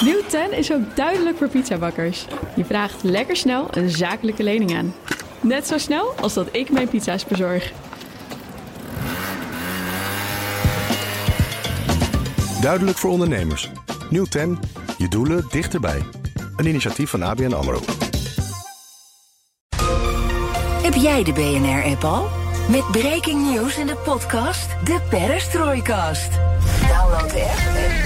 Nieuw 10 is ook duidelijk voor pizzabakkers. Je vraagt lekker snel een zakelijke lening aan. Net zo snel als dat ik mijn pizza's bezorg. Duidelijk voor ondernemers. Nieuw 10. Je doelen dichterbij. Een initiatief van ABN AMRO. Heb jij de BNR-app al? Met breaking news in de podcast De Perestroikast. Download de app en.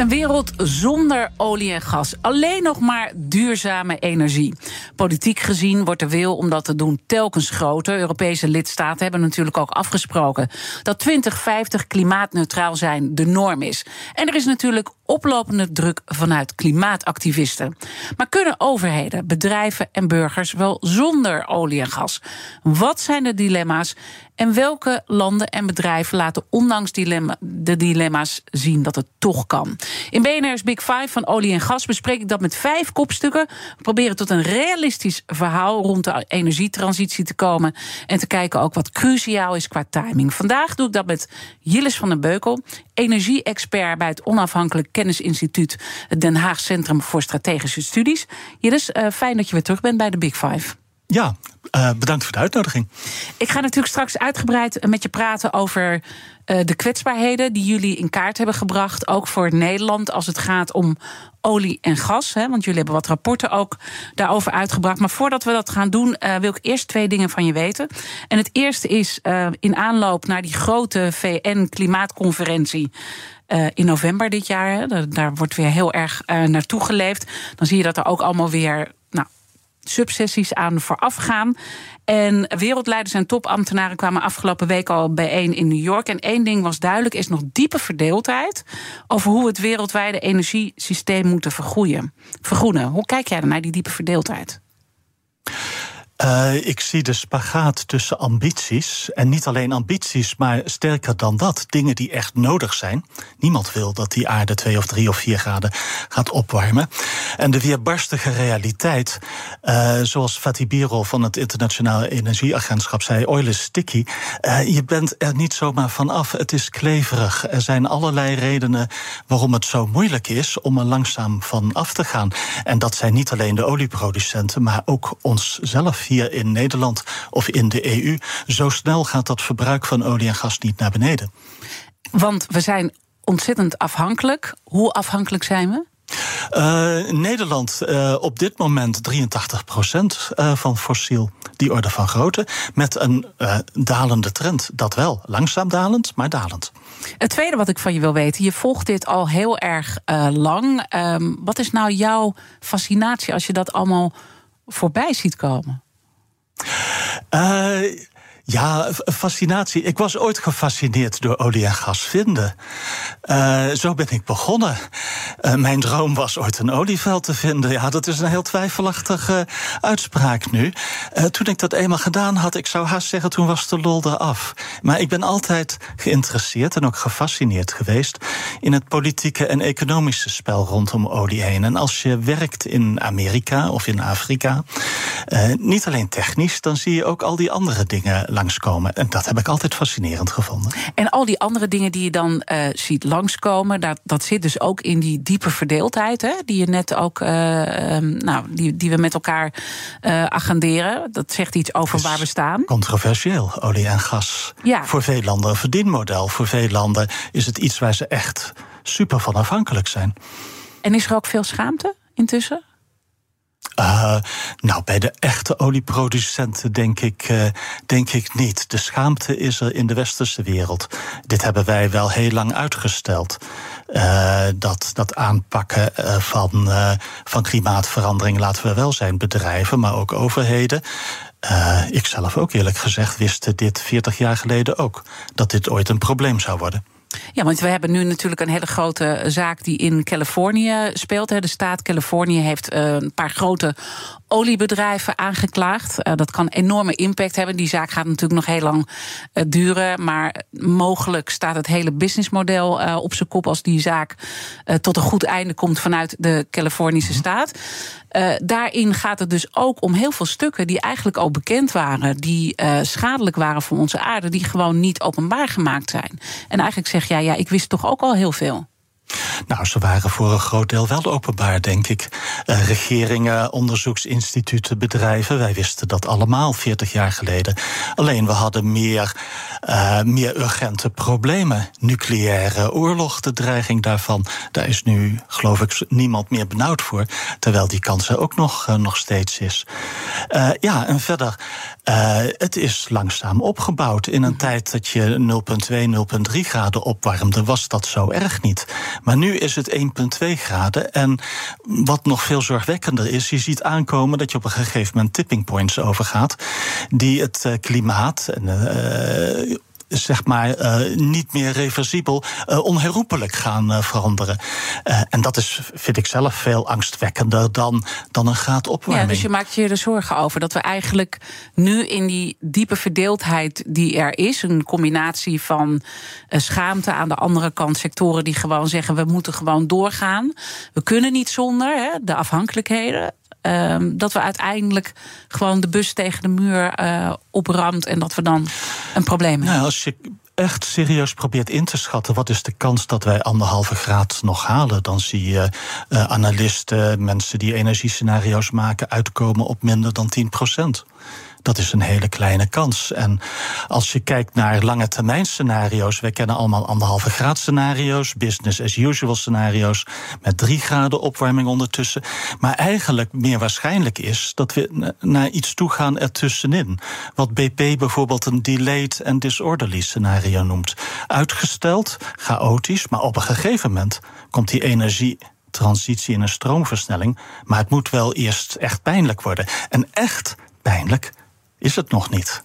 Een wereld zonder olie en gas. Alleen nog maar duurzame energie. Politiek gezien wordt de wil om dat te doen telkens groter. Europese lidstaten hebben natuurlijk ook afgesproken dat 2050 klimaatneutraal zijn de norm is. En er is natuurlijk oplopende druk vanuit klimaatactivisten. Maar kunnen overheden, bedrijven en burgers wel zonder olie en gas? Wat zijn de dilemma's en welke landen en bedrijven laten ondanks dilemma, de dilemma's zien dat het toch kan? In BNR's Big Five van olie en gas bespreek ik dat met vijf kopstukken. We proberen tot een realistisch verhaal rond de energietransitie te komen. En te kijken ook wat cruciaal is qua timing. Vandaag doe ik dat met Jillis van den Beukel, energie-expert bij het onafhankelijk kennisinstituut Den Haag Centrum voor Strategische Studies. Jillis, uh, fijn dat je weer terug bent bij de Big Five. Ja, uh, bedankt voor de uitnodiging. Ik ga natuurlijk straks uitgebreid met je praten over uh, de kwetsbaarheden die jullie in kaart hebben gebracht. Ook voor Nederland als het gaat om olie en gas. Hè, want jullie hebben wat rapporten ook daarover uitgebracht. Maar voordat we dat gaan doen, uh, wil ik eerst twee dingen van je weten. En het eerste is in aanloop naar die grote VN-klimaatconferentie. In november dit jaar. Daar, wordt weer heel erg uh, naartoe geleefd. Dan zie je dat er ook allemaal weer subsessies aan vooraf gaan. En wereldleiders en topambtenaren kwamen afgelopen week al bijeen in New York. En één ding was duidelijk: is nog diepe verdeeldheid over hoe we het wereldwijde energiesysteem moeten vergroeien, vergroenen. Hoe kijk jij naar die diepe verdeeldheid? Uh, ik zie de spagaat tussen ambities. En niet alleen ambities, maar sterker dan dat. Dingen die echt nodig zijn. Niemand wil dat die aarde twee of drie of vier graden gaat opwarmen. En de weerbarstige realiteit, uh, zoals Fatih Birol van het Internationale Energieagentschap zei: oil is sticky. Uh, je bent er niet zomaar van af. Het is kleverig. Er zijn allerlei redenen waarom het zo moeilijk is om er langzaam van af te gaan. En dat zijn niet alleen de olieproducenten, maar ook onszelf hier in Nederland of in de EU. Zo snel gaat dat verbruik van olie en gas niet naar beneden. Want we zijn ontzettend afhankelijk. Hoe afhankelijk zijn we? Uh, Nederland uh, op dit moment 83 procent uh, van fossiel. Die orde van grootte. Met een dalende trend. Dat wel. Langzaam dalend, maar dalend. Het tweede wat ik van je wil weten. Je volgt dit al heel erg lang. Um, wat is nou jouw fascinatie als je dat allemaal voorbij ziet komen? Uh, ja, fascinatie. Ik was ooit gefascineerd door olie en gas vinden. Uh, zo ben ik begonnen. Uh, mijn droom was ooit een olieveld te vinden. Ja, dat is een heel twijfelachtige uitspraak nu. Toen ik dat eenmaal gedaan had, ik zou haast zeggen, toen was de lol eraf. Maar ik ben altijd geïnteresseerd en ook gefascineerd geweest in het politieke en economische spel rondom olie heen. En als je werkt in Amerika of in Afrika, niet alleen technisch, dan zie je ook al die andere dingen langskomen. En dat heb ik altijd fascinerend gevonden. En al die andere dingen die je dan uh, ziet langskomen, dat, dat zit dus ook in die diepe verdeeldheid, hè, die je net ook, uh, nou, die, die we met elkaar uh, agenderen. Dat zegt iets over waar we staan. Controversieel, olie en gas. Ja. Voor veel landen een verdienmodel. Voor veel landen is het iets waar ze echt super van afhankelijk zijn. En is er ook veel schaamte intussen? Uh, nou, bij de echte olieproducenten denk ik, uh, denk ik niet. De schaamte is er in de westerse wereld. Dit hebben wij wel heel lang uitgesteld. Uh, dat, dat aanpakken van, van klimaatverandering, laten we wel zijn, bedrijven, maar ook overheden. ik zelf ook eerlijk gezegd wist dit 40 jaar geleden ook, dat dit ooit een probleem zou worden. Ja, want we hebben nu natuurlijk een hele grote zaak die in Californië speelt. De staat Californië heeft eh, een paar grote oliebedrijven aangeklaagd. Uh, dat kan enorme impact hebben. Die zaak gaat natuurlijk nog heel lang uh, duren. Maar mogelijk staat het hele businessmodel op zijn kop als die zaak tot een goed einde komt vanuit de Californische staat. daarin gaat het dus ook om heel veel stukken die eigenlijk al bekend waren, die schadelijk waren voor onze aarde, die gewoon niet openbaar gemaakt zijn. En eigenlijk zeg jij, ja, ik wist toch ook al heel veel. Nou, ze waren voor een groot deel wel openbaar, denk ik. Uh, regeringen, onderzoeksinstituten, bedrijven. Wij wisten dat allemaal 40 jaar geleden. Alleen we hadden meer, uh, meer urgente problemen. Nucleaire oorlog, de dreiging daarvan. Daar is nu, geloof ik, niemand meer benauwd voor. Terwijl die kans er ook nog, uh, nog steeds is. ja, en verder. het is langzaam opgebouwd. In een tijd dat je 0,2, 0,3 graden opwarmde, was dat zo erg niet. Maar nu is het 1,2 graden. En wat nog veel zorgwekkender is, je ziet aankomen dat je op een gegeven moment tipping points overgaat. Die het uh, klimaat en uh, zeg maar uh, niet meer reversibel, uh, onherroepelijk gaan uh, veranderen. en dat is, vind ik zelf, veel angstwekkender dan, dan een graad opwarming. Ja, dus je maakt je er zorgen over dat we eigenlijk nu in die diepe verdeeldheid die er is, een combinatie van schaamte aan de andere kant, sectoren die gewoon zeggen we moeten gewoon doorgaan. We kunnen niet zonder hè, de afhankelijkheden. Um, dat we uiteindelijk gewoon de bus tegen de muur uh, opramt en dat we dan een probleem hebben. Nou, als je echt serieus probeert in te schatten wat is de kans dat wij anderhalve graad nog halen, dan zie je uh, analisten, mensen die energiescenario's maken, uitkomen op minder dan 10 procent dat is een hele kleine kans. En als je kijkt naar lange termijn scenario's, wij kennen allemaal anderhalve graad scenario's, business as usual scenario's, met drie graden opwarming ondertussen. Maar eigenlijk meer waarschijnlijk is dat we naar iets toe gaan ertussenin. Wat BP bijvoorbeeld een delayed and disorderly scenario noemt. Uitgesteld, chaotisch, maar op een gegeven moment komt die energie transitie in een stroomversnelling. Maar het moet wel eerst echt pijnlijk worden. En echt pijnlijk is het nog niet.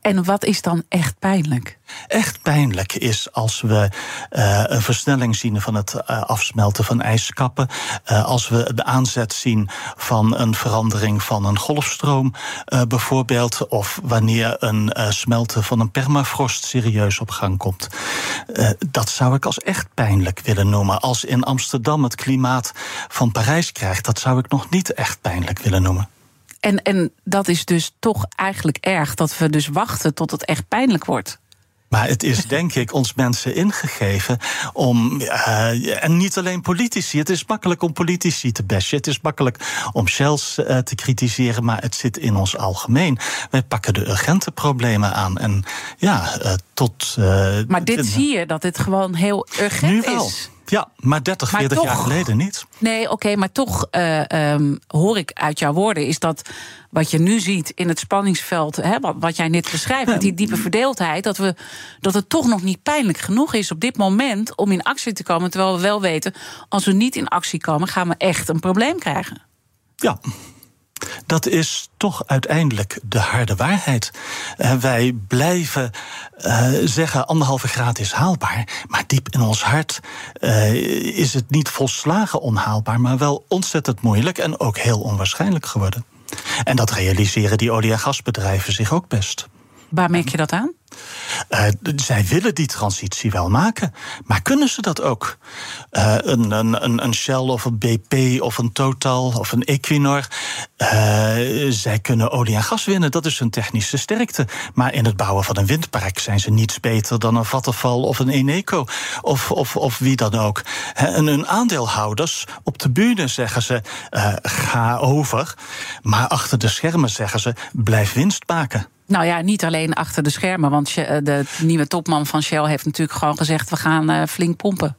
En wat is dan echt pijnlijk? Echt pijnlijk is als we uh, een versnelling zien van het uh, afsmelten van ijskappen. Uh, als we de aanzet zien van een verandering van een golfstroom, bijvoorbeeld. Of wanneer een smelten van een permafrost serieus op gang komt. dat zou ik als echt pijnlijk willen noemen. Als in Amsterdam het klimaat van Parijs krijgt, dat zou ik nog niet echt pijnlijk willen noemen. En, en dat is dus toch eigenlijk erg dat we dus wachten tot het echt pijnlijk wordt. Maar het is denk ik ons mensen ingegeven om. Uh, en niet alleen politici. Het is makkelijk om politici te bashen. Het is makkelijk om Shells uh, te kritiseren. Maar het zit in ons algemeen. Wij pakken de urgente problemen aan. En ja, uh, tot. maar dit zie je dat dit gewoon heel urgent nu wel. is. Ja, maar 30, 40 jaar geleden niet. Nee, oké, okay, maar toch uh, um, hoor ik uit jouw woorden... is dat wat je nu ziet in het spanningsveld... Hè, wat, wat jij net beschrijft, met die diepe verdeeldheid... Dat, we, dat het toch nog niet pijnlijk genoeg is op dit moment... om in actie te komen, terwijl we wel weten... als we niet in actie komen, gaan we echt een probleem krijgen. Ja, dat is toch uiteindelijk de harde waarheid. Uh, wij blijven uh, zeggen anderhalve graad is haalbaar, maar diep in ons hart uh, is het niet volslagen onhaalbaar, maar wel ontzettend moeilijk en ook heel onwaarschijnlijk geworden. En dat realiseren die olie- en gasbedrijven zich ook best. Waar merk je dat aan? Uh, zij willen die transitie wel maken, maar kunnen ze dat ook? Uh, een, een, een Shell of een BP of een Total of een Equinor, uh, zij kunnen olie en gas winnen, dat is hun technische sterkte. Maar in het bouwen van een windpark zijn ze niets beter dan een Vattenfall of een Eneco of, of, of wie dan ook. En hun aandeelhouders op de bühne zeggen ze: ga over, maar achter de schermen zeggen ze: blijf winst maken. Nou ja, niet alleen achter de schermen. Want de nieuwe topman van Shell heeft natuurlijk gewoon gezegd: we gaan uh, flink pompen.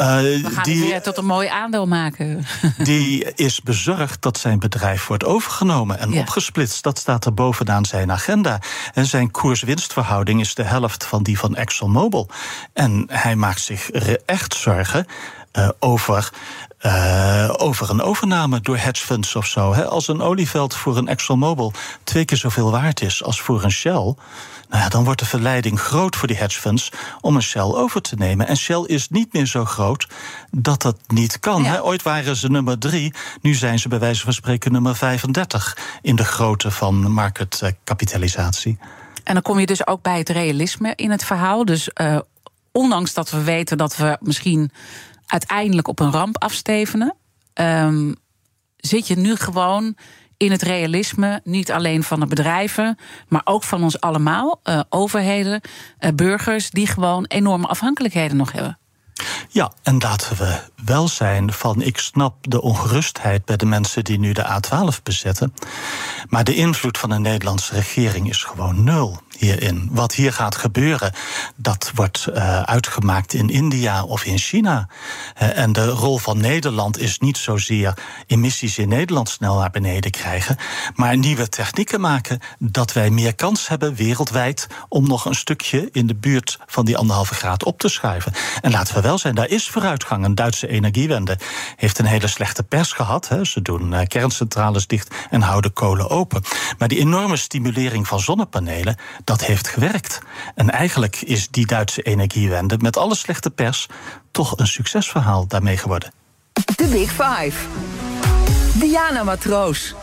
Uh, we gaan die, het weer tot een mooi aandeel maken. Die is bezorgd dat zijn bedrijf wordt overgenomen en ja. opgesplitst. Dat staat er bovenaan zijn agenda. En zijn koers-winstverhouding is de helft van die van ExxonMobil. En hij maakt zich echt zorgen uh, over uh, over een overname door hedge funds of zo. Als een olieveld voor een ExxonMobil twee keer zoveel waard is als voor een Shell. Nou ja, dan wordt de verleiding groot voor die hedge funds om een Shell over te nemen. En Shell is niet meer zo groot dat dat niet kan. Ooit waren ze nummer drie, nu zijn ze bij wijze van spreken nummer 35 in de grootte van marketkapitalisatie. En dan kom je dus ook bij het realisme in het verhaal. Dus uh, ondanks dat we weten dat we misschien uiteindelijk op een ramp afstevenen, um, zit je nu gewoon in het realisme, niet alleen van de bedrijven, maar ook van ons allemaal, uh, overheden, uh, burgers, die gewoon enorme afhankelijkheden nog hebben. Ja, en laten we wel zijn van ik snap de ongerustheid bij de mensen die nu de A12 bezetten. Maar de invloed van de Nederlandse regering is gewoon nul hierin. Wat hier gaat gebeuren, dat wordt uh, uitgemaakt in India of in China. Uh, en de rol van Nederland is niet zozeer emissies in Nederland snel naar beneden krijgen, maar nieuwe technieken maken dat wij meer kans hebben wereldwijd om nog een stukje in de buurt van die anderhalve graad op te schuiven. En laten we wel zijn, daar is vooruitgang. Een Duitse energiewende heeft een hele slechte pers gehad. Hè. Ze doen uh, kerncentrales dicht en houden kolen open. Maar die enorme stimulering van zonnepanelen, dat heeft gewerkt. En eigenlijk is die Duitse energiewende met alle slechte pers toch een succesverhaal daarmee geworden. De Big Five. Diana Matroos.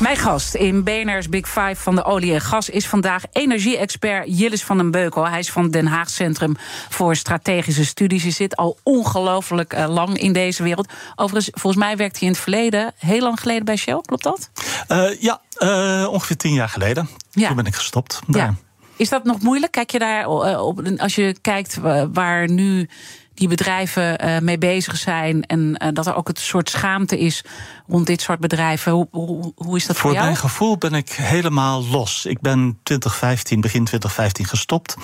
Mijn gast in BNR's Big Five van de olie en gas is vandaag energie-expert Jillis van den Beukel. Hij is van Den Haag Centrum voor Strategische Studies. Hij zit al ongelooflijk uh, lang in deze wereld. Overigens, volgens mij werkte hij in het verleden, heel lang geleden bij Shell, klopt dat? Uh, ja, uh, ongeveer tien jaar geleden. Ja. Toen ben ik gestopt. Ja. Is dat nog moeilijk? Kijk je daar op, als je kijkt waar nu die bedrijven uh, mee bezig zijn. En uh, dat er ook een soort schaamte is rond dit soort bedrijven. Hoe, hoe, hoe is dat voor, voor jou? mijn gevoel ben ik helemaal los. Ik ben 2015, begin 2015 gestopt.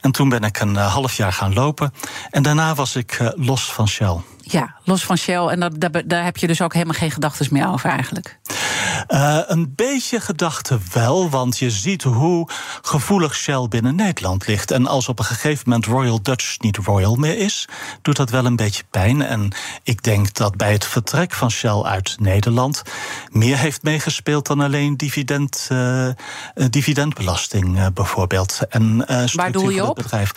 En toen ben ik een uh, half jaar gaan lopen. En daarna was ik los van Shell. Ja, los van Shell. En daar, daar, daar heb je dus ook helemaal geen gedachten meer over eigenlijk. Uh, een beetje gedachte wel, want je ziet hoe gevoelig Shell binnen Nederland ligt. En als op een gegeven moment Royal Dutch niet Royal meer is, doet dat wel een beetje pijn. En ik denk dat bij het vertrek van Shell uit Nederland meer heeft meegespeeld dan alleen dividend, uh, dividendbelasting uh, bijvoorbeeld. En Waar doe je op? Het bedrijf.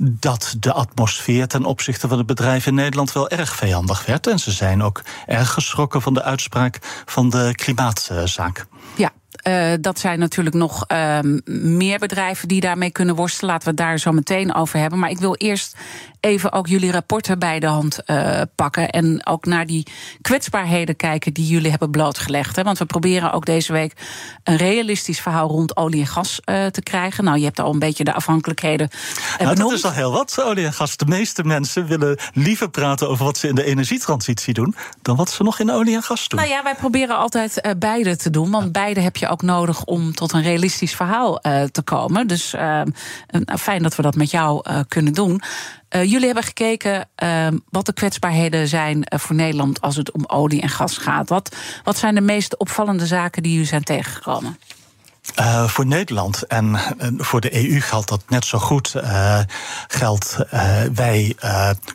Dat de atmosfeer ten opzichte van het bedrijf in Nederland wel erg vijandig werd. En ze zijn ook erg geschrokken van de uitspraak van de klimaatzaak. Ja, uh, dat zijn natuurlijk nog uh, meer bedrijven die daarmee kunnen worstelen. Laten we het daar zo meteen over hebben. Maar ik wil eerst even ook jullie rapporten bij de hand uh, pakken. En ook naar die kwetsbaarheden kijken die jullie hebben blootgelegd. Hè? Want we proberen ook deze week een realistisch verhaal rond olie en gas uh, te krijgen. Nou, je hebt al een beetje de afhankelijkheden. Nou, dat is al heel wat, olie en gas. De meeste mensen willen liever praten over wat ze in de energietransitie doen. dan wat ze nog in olie en gas doen. Nou ja, wij proberen altijd uh, beide te doen. Want ja. beide heb je ook nodig om tot een realistisch verhaal te komen. Dus fijn dat we dat met jou kunnen doen. Uh, jullie hebben gekeken uh, wat de kwetsbaarheden zijn uh, voor Nederland als het om olie en gas gaat. Wat, wat zijn de meest opvallende zaken die jullie zijn tegengekomen? Uh, voor Nederland en voor de EU geldt dat net zo goed. Geldt, wij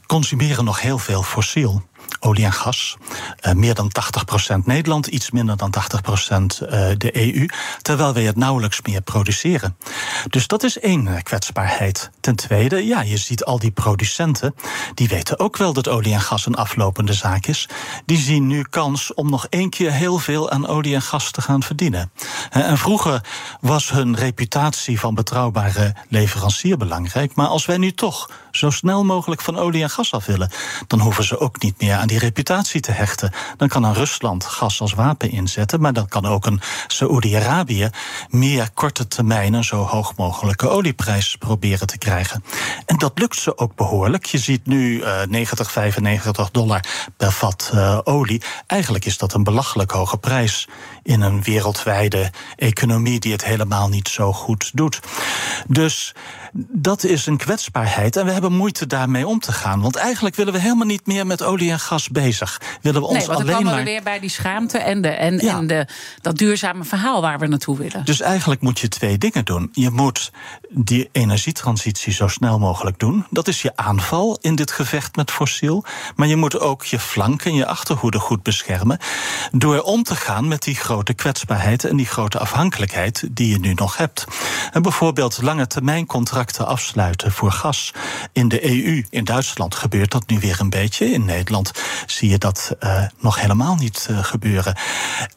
consumeren nog heel veel fossiel olie en gas. Uh, meer dan 80% Nederland, iets minder dan 80% uh, de EU. Terwijl wij het nauwelijks meer produceren. Dus dat is één uh, kwetsbaarheid. Ten tweede, ja, je ziet al die producenten. die weten ook wel dat olie en gas een aflopende zaak is. Die zien nu kans om nog één keer heel veel aan olie en gas te gaan verdienen. en vroeger was hun reputatie van betrouwbare leverancier belangrijk. Maar als wij nu toch zo snel mogelijk van olie en gas af willen. dan hoeven ze ook niet meer aan die reputatie te hechten. Dan kan een Rusland gas als wapen inzetten, maar dan kan ook een Saoedi-Arabië meer korte termijn een zo hoog mogelijke olieprijs proberen te krijgen. En dat lukt ze ook behoorlijk. Je ziet nu uh, 90, 95 dollar per vat uh, olie. Eigenlijk is dat een belachelijk hoge prijs in een wereldwijde economie die het helemaal niet zo goed doet. Dus dat is een kwetsbaarheid. En we hebben hebben moeite daarmee om te gaan. Want eigenlijk willen we helemaal niet meer met olie en gas bezig. Willen we ons nee, want alleen komen maar... we weer bij die schaamte en, de, en, Ja. en de, dat duurzame verhaal waar we naartoe willen. Dus eigenlijk moet je twee dingen doen. Je moet die energietransitie zo snel mogelijk doen. Dat is je aanval in dit gevecht met fossiel. Maar je moet ook je flank en je achterhoede goed beschermen. Door om te gaan met die grote kwetsbaarheid en die grote afhankelijkheid die je nu nog hebt. En bijvoorbeeld lange termijn contracten afsluiten voor gas. In de EU, in Duitsland gebeurt dat nu weer een beetje. In Nederland zie je dat eh, nog helemaal niet eh, gebeuren.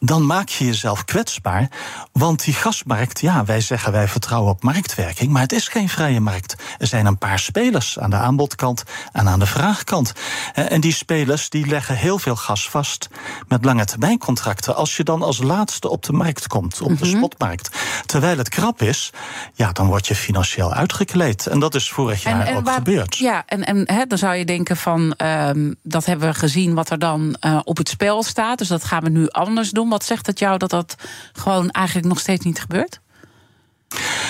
Dan maak je jezelf kwetsbaar. Want die gasmarkt, ja, wij zeggen wij vertrouwen op marktwerking. Maar het is geen vrije markt. Er zijn een paar spelers aan de aanbodkant en aan de vraagkant. En die spelers die leggen heel veel gas vast met lange termijncontracten. Als je dan als laatste op de markt komt, op de spotmarkt. Terwijl het krap is, ja, dan word je financieel uitgekleed. En dat is vorig jaar ook Ja, en, en hè, dan zou je denken van ehm, dat hebben we gezien wat er dan eh, op het spel staat. Dus dat gaan we nu anders doen. Wat zegt het jou dat dat gewoon eigenlijk nog steeds niet gebeurt?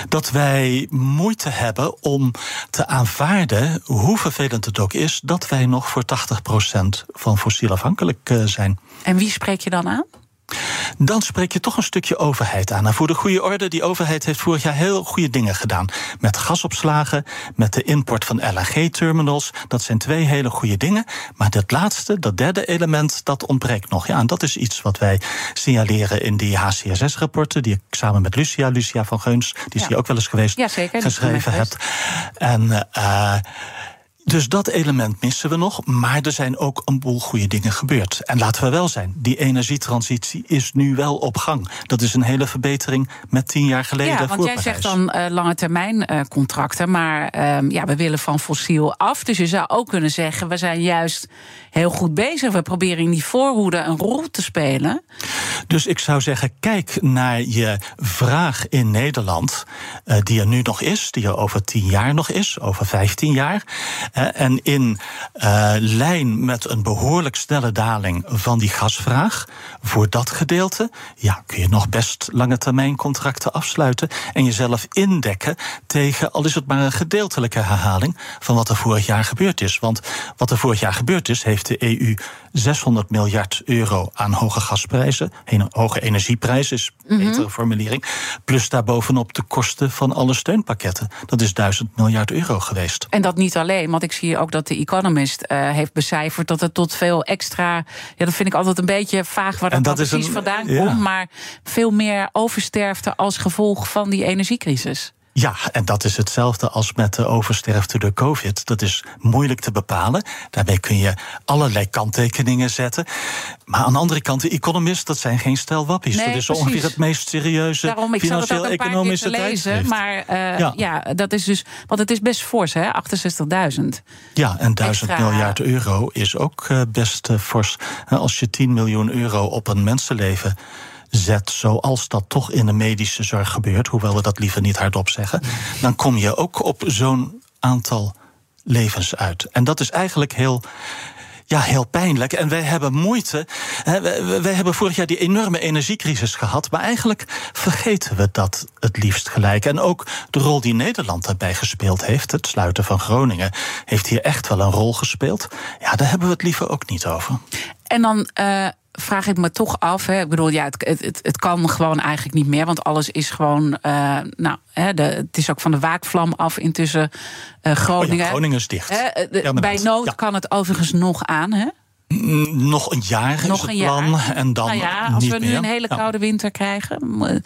dat wij moeite hebben om te aanvaarden, hoe vervelend het ook is, dat wij nog voor 80% van fossiel afhankelijk eh, zijn. En wie spreek je dan aan? Dan spreek je toch een stukje overheid aan. En voor de goede orde, die overheid heeft vorig jaar heel goede dingen gedaan. Met gasopslagen, met de import van LNG-terminals. Dat zijn twee hele goede dingen. Maar dat laatste, dat derde element, dat ontbreekt nog. Ja, en dat is iets wat wij signaleren in die HCSS-rapporten... die ik samen met Lucia, Lucia van Geuns... die is Ja. hier ook wel eens geweest, Ja, zeker, geschreven hebt. En... eh, dus dat element missen we nog. Maar er zijn ook een boel goede dingen gebeurd. En laten we wel zijn, die energietransitie is nu wel op gang. Dat is een hele verbetering met tien jaar geleden Ja, want jij zegt dan eh, lange termijn eh, contracten. Maar ehm, ja, we willen van fossiel af. Dus je zou ook kunnen zeggen, we zijn juist heel goed bezig. We proberen in die voorhoede een rol te spelen. Dus ik zou zeggen, kijk naar je vraag in Nederland, eh, die er nu nog is, die er over tien jaar nog is, over vijftien jaar. En in eh, lijn met een behoorlijk snelle daling van die gasvraag, voor dat gedeelte, ja, kun je nog best lange termijn contracten afsluiten en jezelf indekken tegen, al is het maar een gedeeltelijke herhaling van wat er vorig jaar gebeurd is. Want wat er vorig jaar gebeurd is, heeft de EU 600 miljard euro aan hoge gasprijzen, en hoge energieprijzen is een betere formulering, plus daarbovenop de kosten van alle steunpakketten. Dat is 1000 miljard euro geweest. En dat niet alleen, want ik zie ook dat de Economist eh, heeft becijferd dat het tot veel extra. Ja, dat vind ik altijd een beetje vaag waar dat, precies een- vandaan ja. komt. Maar veel meer oversterfte als gevolg van die energiecrisis. Ja, en dat is hetzelfde als met de oversterfte door COVID. Dat is moeilijk te bepalen. Daarmee kun je allerlei kanttekeningen zetten. Maar aan de andere kant, de economist, dat zijn geen stel wappies. Nee, dat is precies. ongeveer het meest serieuze Daarom, ik zat het ook een paar keer financieel-economische lezen. Maar eh, ja. Ja. dat is dus. Want het is best fors, hè? 68.000. Ja, en 1000 extra- miljard euro is ook eh, best eh, fors. Als je 10 miljoen euro op een mensenleven zet, zoals dat toch in de medische zorg gebeurt, hoewel we dat liever niet hardop zeggen, dan kom je ook op zo'n aantal levens uit. En dat is eigenlijk heel. Ja, heel pijnlijk. En wij hebben moeite. wij hebben vorig jaar die enorme energiecrisis gehad. Maar eigenlijk vergeten we dat het liefst gelijk. En ook de rol die Nederland daarbij gespeeld heeft. Het sluiten van Groningen heeft hier echt wel een rol gespeeld. Ja, daar hebben we het liever ook niet over. En dan eh, vraag ik me toch af. Hè, ik bedoel, ja, het, het- het, kan gewoon eigenlijk niet meer. Want alles is gewoon. eh, nou, hè, de, het is ook van de waakvlam af intussen eh, Oh Groningen. ja, Groningen is dicht. Hè, eh, de- bij nood Ja. kan het overigens nog aan. Hè? Nog een jaar is Nog het een jaar. plan. En dan nou ja, als niet we nu meer. een hele Ja. koude winter krijgen, mo-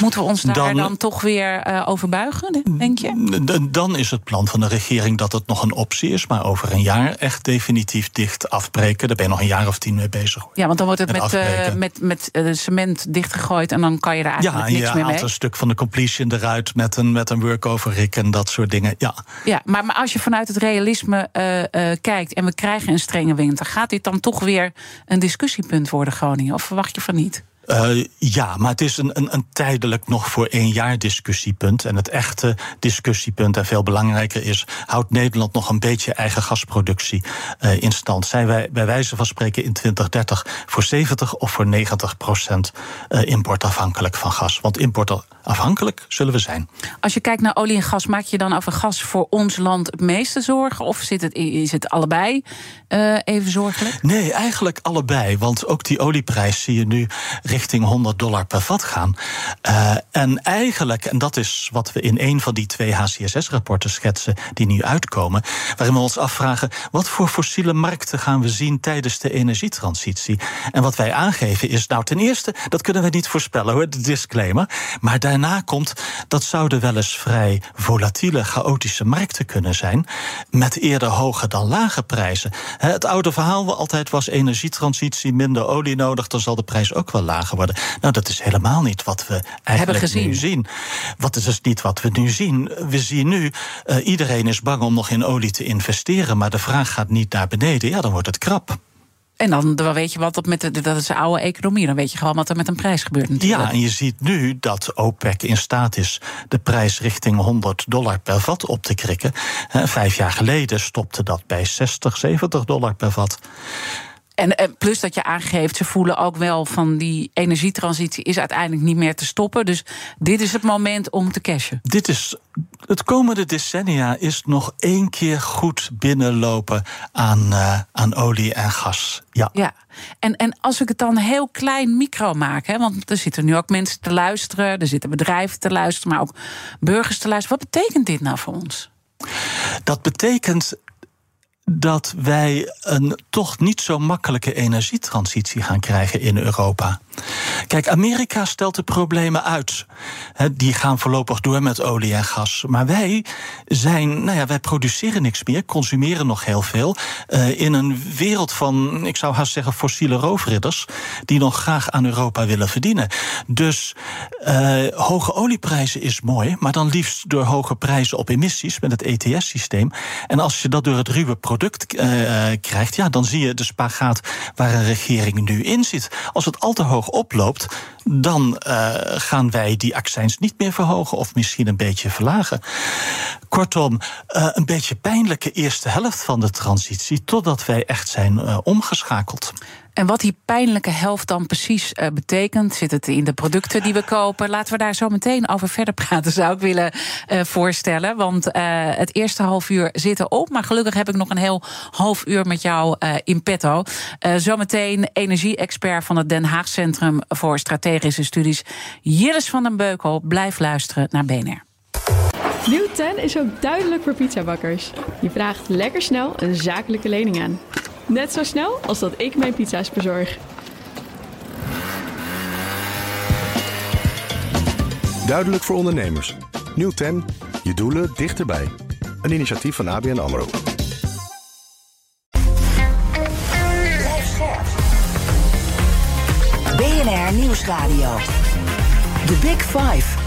moeten we ons daar dan, Dan- toch weer eh, over buigen, denk je? Dan is het plan van de regering dat het nog een optie is, maar over een jaar echt definitief dicht afbreken. Daar ben je nog een jaar of tien mee bezig. Ja, want dan wordt het En met, eh, met, met eh, cement dichtgegooid en dan kan je er Ja, eigenlijk en je niks meer haalt mee. een stuk van de completion eruit met een, met een workover rig en dat soort dingen. Ja. Ja, maar, maar als je vanuit het realisme kijkt en we krijgen een strenge winter, gaat dit dan toch weer een discussiepunt worden, Groningen? Of verwacht je van niet? Eh, ja, maar het is een, een, een tijdelijk nog voor één jaar discussiepunt. En het echte discussiepunt, en veel belangrijker is... houdt Nederland nog een beetje eigen gasproductie eh, in stand? Zijn wij bij wijze van spreken in 2030 voor 70 of voor 90 procent eh, importafhankelijk van gas? Want import afhankelijk zullen we zijn. Als je kijkt naar olie en gas, maak je dan over gas voor ons land het meeste zorgen? Of zit het, is het allebei uh, even zorgelijk? Nee, eigenlijk allebei. Want ook die olieprijs zie je nu richting 100 dollar per vat gaan. Uh, en eigenlijk, en dat is wat we in een van die twee HCSS-rapporten schetsen die nu uitkomen, waarin we ons afvragen wat voor fossiele markten gaan we zien tijdens de energietransitie. En wat wij aangeven is, nou ten eerste, dat kunnen we niet voorspellen hoor, de disclaimer. Maar daarna komt, dat zouden wel eens vrij volatiele, chaotische markten kunnen zijn, met eerder hoge dan lage prijzen. Het oude verhaal altijd was energietransitie, minder olie nodig, dan zal de prijs ook wel lager worden. Nou, dat is helemaal niet wat we eigenlijk nu zien. Wat is dus niet wat we nu zien? We zien nu, uh, iedereen is bang om nog in olie te investeren, maar de vraag gaat niet naar beneden. Ja, dan wordt het krap. En dan, dan weet je wat dat met de, dat is de oude economie. Dan weet je gewoon wat er met een prijs gebeurt. Natuurlijk. Ja, en je ziet nu dat OPEC in staat is de prijs richting 100 dollar per vat op te krikken. Vijf jaar geleden stopte dat bij 60, 70 dollar per vat. En, plus dat je aangeeft, ze voelen ook wel van die energietransitie is uiteindelijk niet meer te stoppen. Dus dit is het moment om te cashen. Dit is het komende decennia is nog één keer goed binnenlopen aan, uh, aan olie en gas. Ja. ja. En, en als ik het dan heel klein micro maak, hè, want er zitten nu ook mensen te luisteren, er zitten bedrijven te luisteren, maar ook burgers te luisteren. Wat betekent dit nou voor ons? Dat betekent dat wij een toch niet zo makkelijke energietransitie gaan krijgen in Europa. Kijk, Amerika stelt de problemen uit. die gaan voorlopig door met olie en gas. Maar wij zijn, nou ja, wij produceren niks meer, consumeren nog heel veel. Uh, in een wereld van, ik zou haast zeggen, fossiele roofridders. die nog graag aan Europa willen verdienen. Dus uh, hoge olieprijzen is mooi, maar dan liefst door hoge prijzen op emissies met het ETS-systeem. En als je dat door het ruwe product uh, krijgt, ja, dan zie je de spagaat waar een regering nu in zit. Als het al te hoog oploopt, dan uh, gaan wij die accijns niet meer verhogen of misschien een beetje verlagen. Kortom, uh, een beetje pijnlijke eerste helft van de transitie, totdat wij echt zijn uh, omgeschakeld. En wat die pijnlijke helft dan precies uh, betekent, zit het in de producten die we kopen? Laten we daar zo meteen over verder praten, zou ik willen uh, voorstellen. Want uh, het eerste half uur zit erop. Maar gelukkig heb ik nog een heel half uur met jou in petto. zometeen energie-expert van het Den Haag Centrum voor Strategische Studies, Jillis van den Beukel. Blijf luisteren naar BNR. Nieuw 10 is ook duidelijk voor pizzabakkers. Je vraagt lekker snel een zakelijke lening aan. Net zo snel als dat ik mijn pizza's bezorg. Duidelijk voor ondernemers. Nieuw 10. Je doelen dichterbij. Een initiatief van ABN AMRO. BNR Nieuwsradio. The Big Five.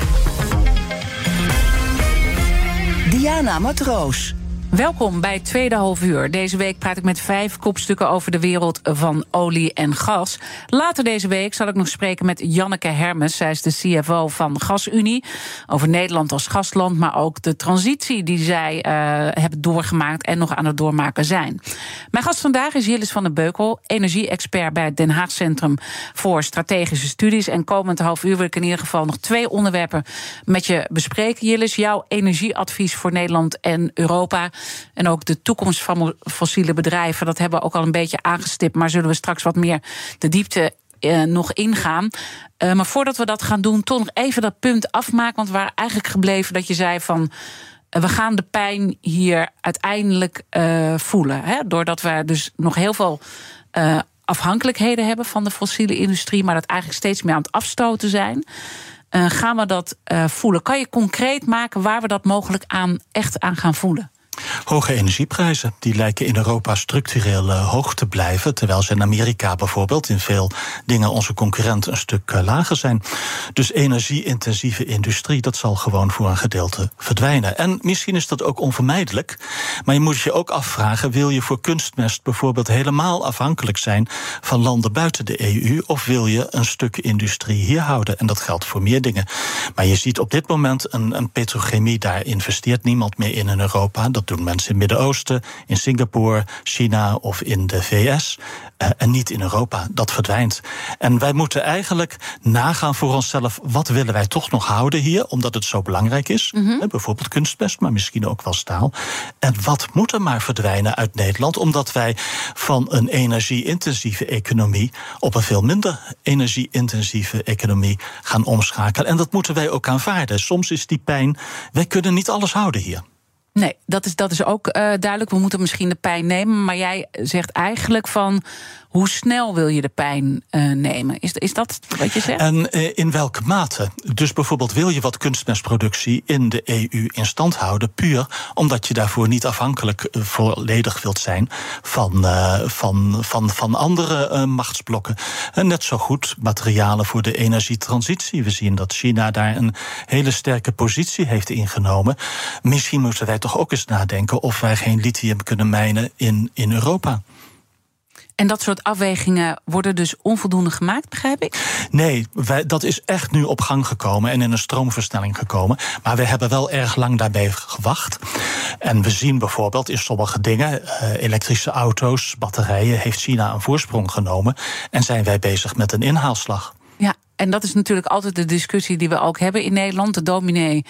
Diana Matroos. Welkom bij tweede half uur. Deze week praat ik met vijf kopstukken over de wereld van olie en gas. Later deze week zal ik nog spreken met Janneke Hermes. Zij is de CFO van GasUnie. Over Nederland als gastland, maar ook de transitie die zij uh, hebben doorgemaakt en nog aan het doormaken zijn. Mijn gast vandaag is Jillis van den Beukel, energie-expert bij het Den Haag Centrum voor Strategische Studies. En komend half uur wil ik in ieder geval nog twee onderwerpen met je bespreken. Jillis, jouw energieadvies voor Nederland en Europa. En ook de toekomst van fossiele bedrijven, dat hebben we ook al een beetje aangestipt. Maar zullen we straks wat meer de diepte uh, nog ingaan. Uh, maar voordat we dat gaan doen, toch nog even dat punt afmaken. Want we waren eigenlijk gebleven dat je zei van. Uh, we gaan de pijn hier uiteindelijk voelen. Hè? Doordat we dus nog heel veel afhankelijkheden hebben van de fossiele industrie. Maar dat eigenlijk steeds meer aan het afstoten zijn. gaan we dat voelen? Kan je concreet maken waar we dat mogelijk aan echt aan gaan voelen? Hoge energieprijzen die lijken in Europa structureel uh, hoog te blijven, terwijl ze in Amerika bijvoorbeeld in veel dingen onze concurrent een stuk uh, lager zijn. Dus energie-intensieve industrie, dat zal gewoon voor een gedeelte verdwijnen. En misschien is dat ook onvermijdelijk, maar je moet je ook afvragen: wil je voor kunstmest bijvoorbeeld helemaal afhankelijk zijn van landen buiten de EU, of wil je een stuk industrie hier houden? En dat geldt voor meer dingen. Maar je ziet op dit moment een, een petrochemie, daar investeert niemand meer in in Europa. Dat Dat doen mensen in het Midden-Oosten, in Singapore, China of in de VS. Uh, en niet in Europa. Dat verdwijnt. En wij moeten eigenlijk nagaan voor onszelf: wat willen wij toch nog houden hier, omdat het zo belangrijk is? Mm -hmm. Bijvoorbeeld kunstmest, maar misschien ook wel staal. En wat moet er maar verdwijnen uit Nederland, omdat wij van een energie-intensieve economie op een veel minder energie-intensieve economie gaan omschakelen. En dat moeten wij ook aanvaarden. Soms is die pijn, wij kunnen niet alles houden hier. Nee, dat is, dat is ook uh, duidelijk. We moeten misschien de pijn nemen. Maar jij zegt eigenlijk van hoe snel wil je de pijn uh, nemen? Is, is dat wat je zegt? En uh, in welke mate? Dus bijvoorbeeld wil je wat kunstmestproductie in de EU in stand houden, puur omdat je daarvoor niet afhankelijk volledig wilt zijn van, van, van, van andere machtsblokken. En net zo goed materialen voor de energietransitie. We zien dat China daar een hele sterke positie heeft ingenomen. Misschien moeten wij toch ook eens nadenken of wij geen lithium kunnen mijnen in, in Europa. En dat soort afwegingen worden dus onvoldoende gemaakt, begrijp ik? Nee, wij, dat is echt nu op gang gekomen en in een stroomversnelling gekomen. Maar we hebben wel erg lang daarbij gewacht. En we zien bijvoorbeeld in sommige dingen, uh, elektrische auto's, batterijen, heeft China een voorsprong genomen. En zijn wij bezig met een inhaalslag. Ja, en dat is natuurlijk altijd de discussie die we ook hebben in Nederland: de dominee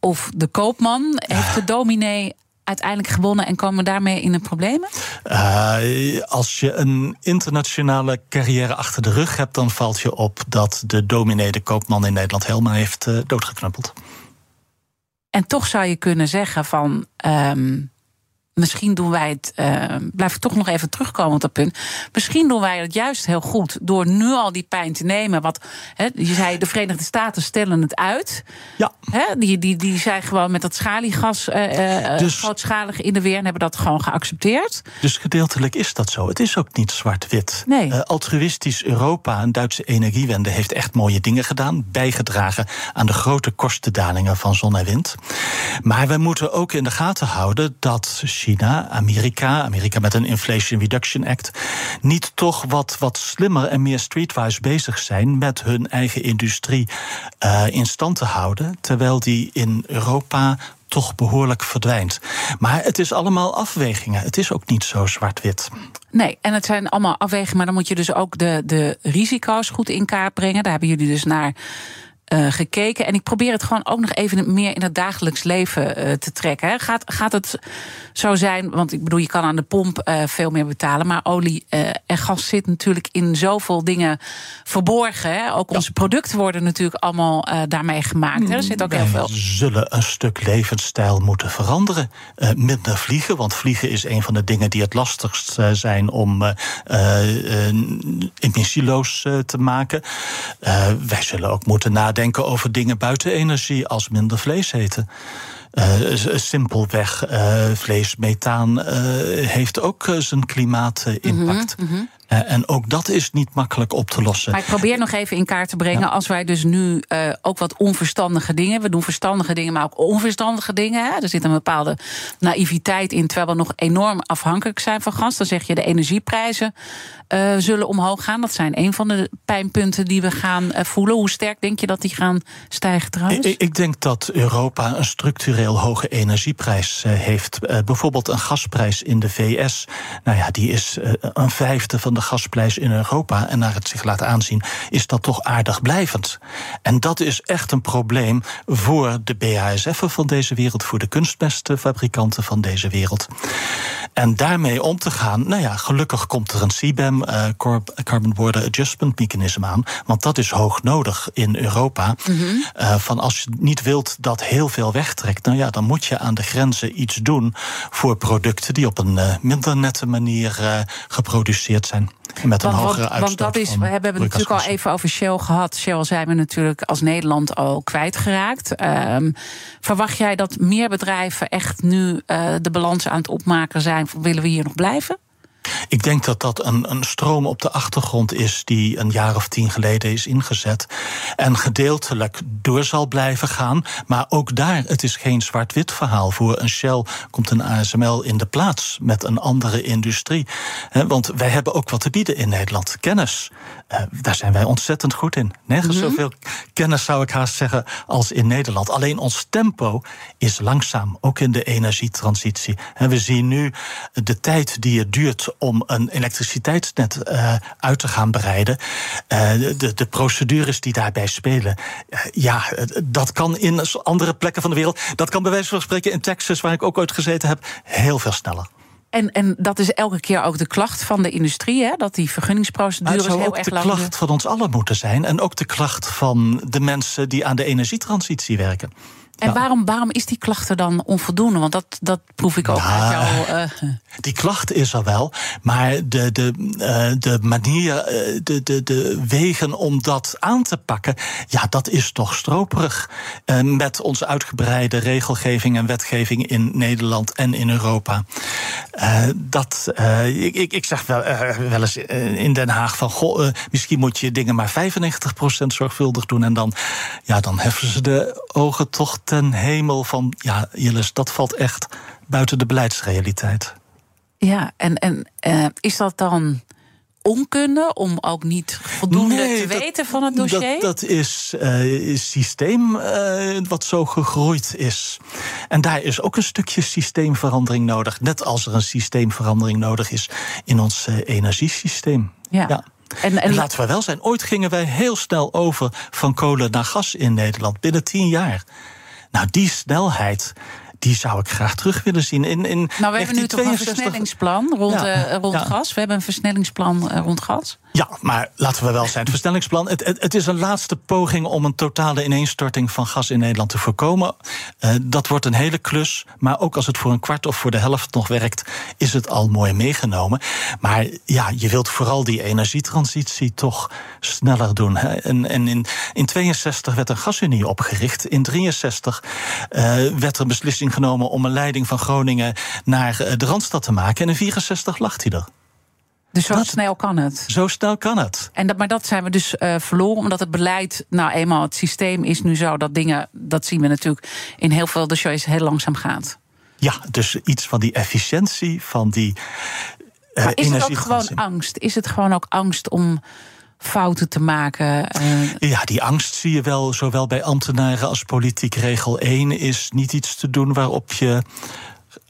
of de koopman. Heeft de dominee uiteindelijk gewonnen en komen daarmee in de problemen? Uh, als je een internationale carrière achter de rug hebt, dan valt je op dat de dominee, de koopman in Nederland, helemaal heeft uh, doodgeknuppeld. En toch zou je kunnen zeggen van. Um, misschien doen wij het. Uh, blijf ik toch nog even terugkomen op dat punt. Misschien doen wij het juist heel goed door nu al die pijn te nemen. Wat he, je zei, de Verenigde Staten stellen het uit. Ja. He, die, die, die zijn gewoon met dat schaliegas uh, dus, grootschalig in de weer en hebben dat gewoon geaccepteerd. Dus gedeeltelijk is dat zo. Het is ook niet zwart-wit. Nee. Uh, altruïstisch Europa, een Duitse energiewende, heeft echt mooie dingen gedaan. Bijgedragen aan de grote kostendalingen van zon en wind. Maar we moeten ook in de gaten houden dat China, Amerika, Amerika met een Inflation Reduction Act, niet toch wat, wat slimmer en meer streetwise bezig zijn met hun eigen industrie uh, in stand te houden, terwijl die in Europa toch behoorlijk verdwijnt. Maar het is allemaal afwegingen. Het is ook niet zo zwart-wit. Nee, en het zijn allemaal afwegingen, maar dan moet je dus ook de, de risico's goed in kaart brengen. Daar hebben jullie dus naar uh, gekeken. En ik probeer het gewoon ook nog even meer in het dagelijks leven uh, te trekken. Hè. Gaat, gaat het zo zijn, want ik bedoel, je kan aan de pomp uh, veel meer betalen. Maar olie en gas zit natuurlijk in zoveel dingen verborgen. Hè. Ook onze ja. producten worden natuurlijk allemaal daarmee gemaakt. Hè. Er zit ook Wij heel veel. zullen een stuk levensstijl moeten veranderen. minder vliegen, want vliegen is een van de dingen die het lastigst zijn om emissieloos te maken. wij zullen ook moeten nadenken denken over dingen buiten energie, als minder vlees eten. Uh, simpelweg, uh, vlees, methaan heeft ook zijn klimaatimpact. Mm. Uh, en ook dat is niet makkelijk op te lossen. Maar ik probeer nog even in kaart te brengen. Ja. Als wij dus nu uh, ook wat onverstandige dingen. We doen verstandige dingen, maar ook onverstandige dingen. Hè? Er zit een bepaalde naïviteit in. Terwijl we nog enorm afhankelijk zijn van gas. Dan zeg je de energieprijzen uh, zullen omhoog gaan. Dat zijn een van de pijnpunten die we gaan voelen. Hoe sterk denk je dat die gaan stijgen trouwens? Ik, ik denk dat Europa een structureel hoge energieprijs heeft. bijvoorbeeld een gasprijs in de VS. Nou ja, die is een vijfde van de gasprijs in Europa en naar het zich laat aanzien, is dat toch aardig blijvend. En dat is echt een probleem voor de BASF'en van deze wereld, voor de kunstmestfabrikanten van deze wereld. En daarmee om te gaan, nou ja, gelukkig komt er een CBAM, uh, Carbon Border Adjustment Mechanism aan, want dat is hoog nodig in Europa. Mm -hmm. uh, van als je niet wilt dat heel veel wegtrekt, nou ja, dan moet je aan de grenzen iets doen voor producten die op een uh, minder nette manier geproduceerd zijn. Met een want, hogere want, want dat is, we hebben het natuurlijk al even over Shell gehad. Shell zijn we natuurlijk als Nederland al kwijtgeraakt. Um, verwacht jij dat meer bedrijven echt nu uh, de balans aan het opmaken zijn? Willen we hier nog blijven? Ik denk dat dat een, een stroom op de achtergrond is die een jaar of tien geleden is ingezet. En gedeeltelijk door zal blijven gaan. Maar ook daar, het is geen zwart-wit verhaal. Voor een Shell komt een ASML in de plaats met een andere industrie. want wij hebben ook wat te bieden in Nederland. Kennis. Uh, daar zijn wij ontzettend goed in. Nergens mm zoveel kennis zou ik haast zeggen als in Nederland. Alleen ons tempo is langzaam, ook in de energietransitie. En we zien nu de tijd die het duurt om een elektriciteitsnet uh, uit te gaan bereiden. Uh, de, de procedures die daarbij spelen. Ja, dat kan in andere plekken van de wereld. Dat kan bij wijze van spreken in Texas, waar ik ook ooit gezeten heb, heel veel sneller. En, en dat is elke keer ook de klacht van de industrie, hè? dat die vergunningsprocedures heel erg lang... Het zou ook de klacht van ons allen moeten zijn... en ook de klacht van de mensen die aan de energietransitie werken. En waarom, waarom is die klacht er dan onvoldoende? Want dat, dat proef ik ook nou, uit jouw... Uh... Die klacht is er wel, maar de, de, uh, de manier, uh, de, de, de wegen om dat aan te pakken... ja, dat is toch stroperig. met onze uitgebreide regelgeving en wetgeving in Nederland en in Europa. dat, ik, ik, ik zeg wel, wel eens in Den Haag van... Goh, misschien moet je dingen maar 95% zorgvuldig doen... en dan, ja, dan heffen ze de ogen toch ten hemel van, ja, Jilles, dat valt echt buiten de beleidsrealiteit. Ja, en, en uh, is dat dan onkunde om ook niet voldoende nee, te weten van het dossier? Dat, dat is uh, systeem uh, wat zo gegroeid is. En daar is ook een stukje systeemverandering nodig. Net als er een systeemverandering nodig is in ons uh, energiesysteem. ja. ja. En, en, laten we wel zijn, ooit gingen wij heel snel over van kolen naar gas in Nederland. Binnen tien jaar. Nou, die snelheid die zou ik graag terug willen zien. In, in nou, we hebben nu toch een versnellingsplan rond, ja, uh, rond gas. We hebben een versnellingsplan uh, rond gas. Ja, maar laten we wel zijn. Het versnellingsplan. Het, het, is een laatste poging om een totale ineenstorting van gas in Nederland te voorkomen. Uh, dat wordt een hele klus. Maar ook als het voor een kwart of voor de helft nog werkt, is het al mooi meegenomen. Maar ja, je wilt vooral die energietransitie toch sneller doen. Hè? En, en in, in 62 werd een gasunie opgericht. In 63 werd er beslissing genomen om een leiding van Groningen naar eh, de Randstad te maken. En in 64 lag hij er. Dus zo snel kan het. Zo snel kan het. En dat, maar dat zijn we dus uh, verloren, omdat het beleid, nou eenmaal, het systeem is nu zo dat dingen, dat zien we natuurlijk in heel veel dossiers heel langzaam gaat. Ja, dus iets van die efficiëntie, van die. Uh, maar is het ook gewoon angst? Is het gewoon ook angst om fouten te maken. Uh... Ja, die angst zie je wel, zowel bij ambtenaren als politiek. Regel 1 is niet iets te doen waarop je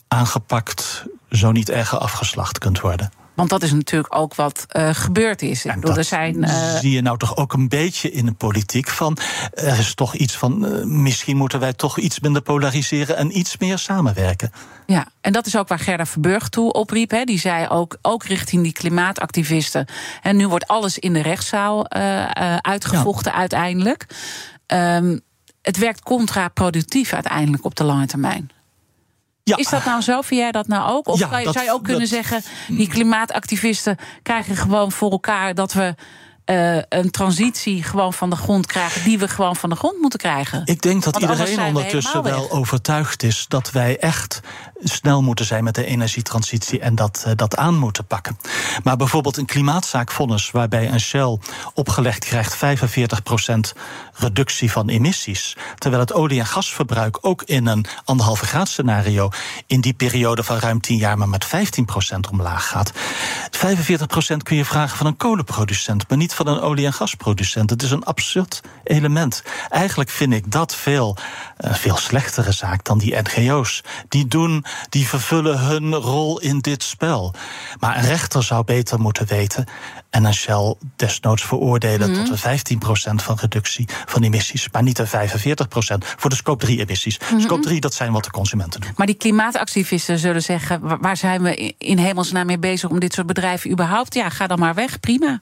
aangepakt, zo niet erger afgeslacht kunt worden. Want dat is natuurlijk ook wat uh, gebeurd is. Ik bedoel, er zijn, uh... zie je nou toch ook een beetje in de politiek van. Er is toch iets van. Uh, misschien moeten wij toch iets minder polariseren en iets meer samenwerken. Ja, en dat is ook waar Gerda Verburg toe opriep. Hè. Die zei ook, ook richting die klimaatactivisten. En nu wordt alles in de rechtszaal uitgevochten ja. uiteindelijk. Um, het werkt contraproductief uiteindelijk op de lange termijn. Ja. Is dat nou zo? Vind jij dat nou ook? Of ja, zou je ook kunnen zeggen, die klimaatactivisten krijgen gewoon voor elkaar dat we uh, een transitie gewoon van de grond krijgen, die we gewoon van de grond moeten krijgen. Ik denk dat iedereen ondertussen wel overtuigd is dat wij echt snel moeten zijn met de energietransitie en dat, uh, dat aan moeten pakken. Maar bijvoorbeeld een klimaatzaakvonnis, waarbij een Shell opgelegd krijgt 45% reductie van emissies. Terwijl het olie- en gasverbruik ook in een anderhalve graad scenario in die periode van ruim 10 jaar maar met 15% omlaag gaat. 45% kun je vragen van een kolenproducent, maar niet van een olie- en gasproducent. Het is een absurd element. Eigenlijk vind ik dat veel, uh, veel slechtere zaak dan die NGO's. Die doen, die vervullen hun rol in dit spel. Maar een rechter zou beter moeten weten en een Shell desnoods veroordelen mm. tot een 15% van reductie van emissies, maar niet een 45% voor de scope 3 emissies. Mm -hmm. Scope 3, dat zijn wat de consumenten doen. Maar die klimaatactivisten zullen zeggen: waar zijn we in hemelsnaam mee bezig om dit soort bedrijven überhaupt? Ja, ga dan maar weg, prima.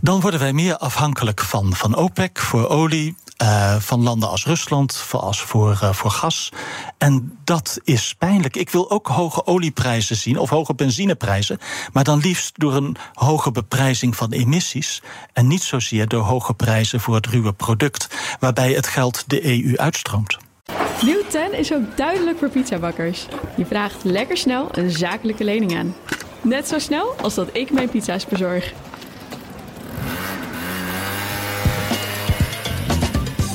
Dan worden wij meer afhankelijk van, van OPEC voor olie, uh, van landen als Rusland, als voor, uh, voor gas. En dat is pijnlijk. Ik wil ook hoge olieprijzen zien of hoge benzineprijzen, maar dan liefst door een hoge beprijzing van emissies en niet zozeer door hoge prijzen voor het ruwe product, waarbij het geld de EU uitstroomt. Nieuw 10 is ook duidelijk voor pizzabakkers. Je vraagt lekker snel een zakelijke lening aan. Net zo snel als dat ik mijn pizza's bezorg.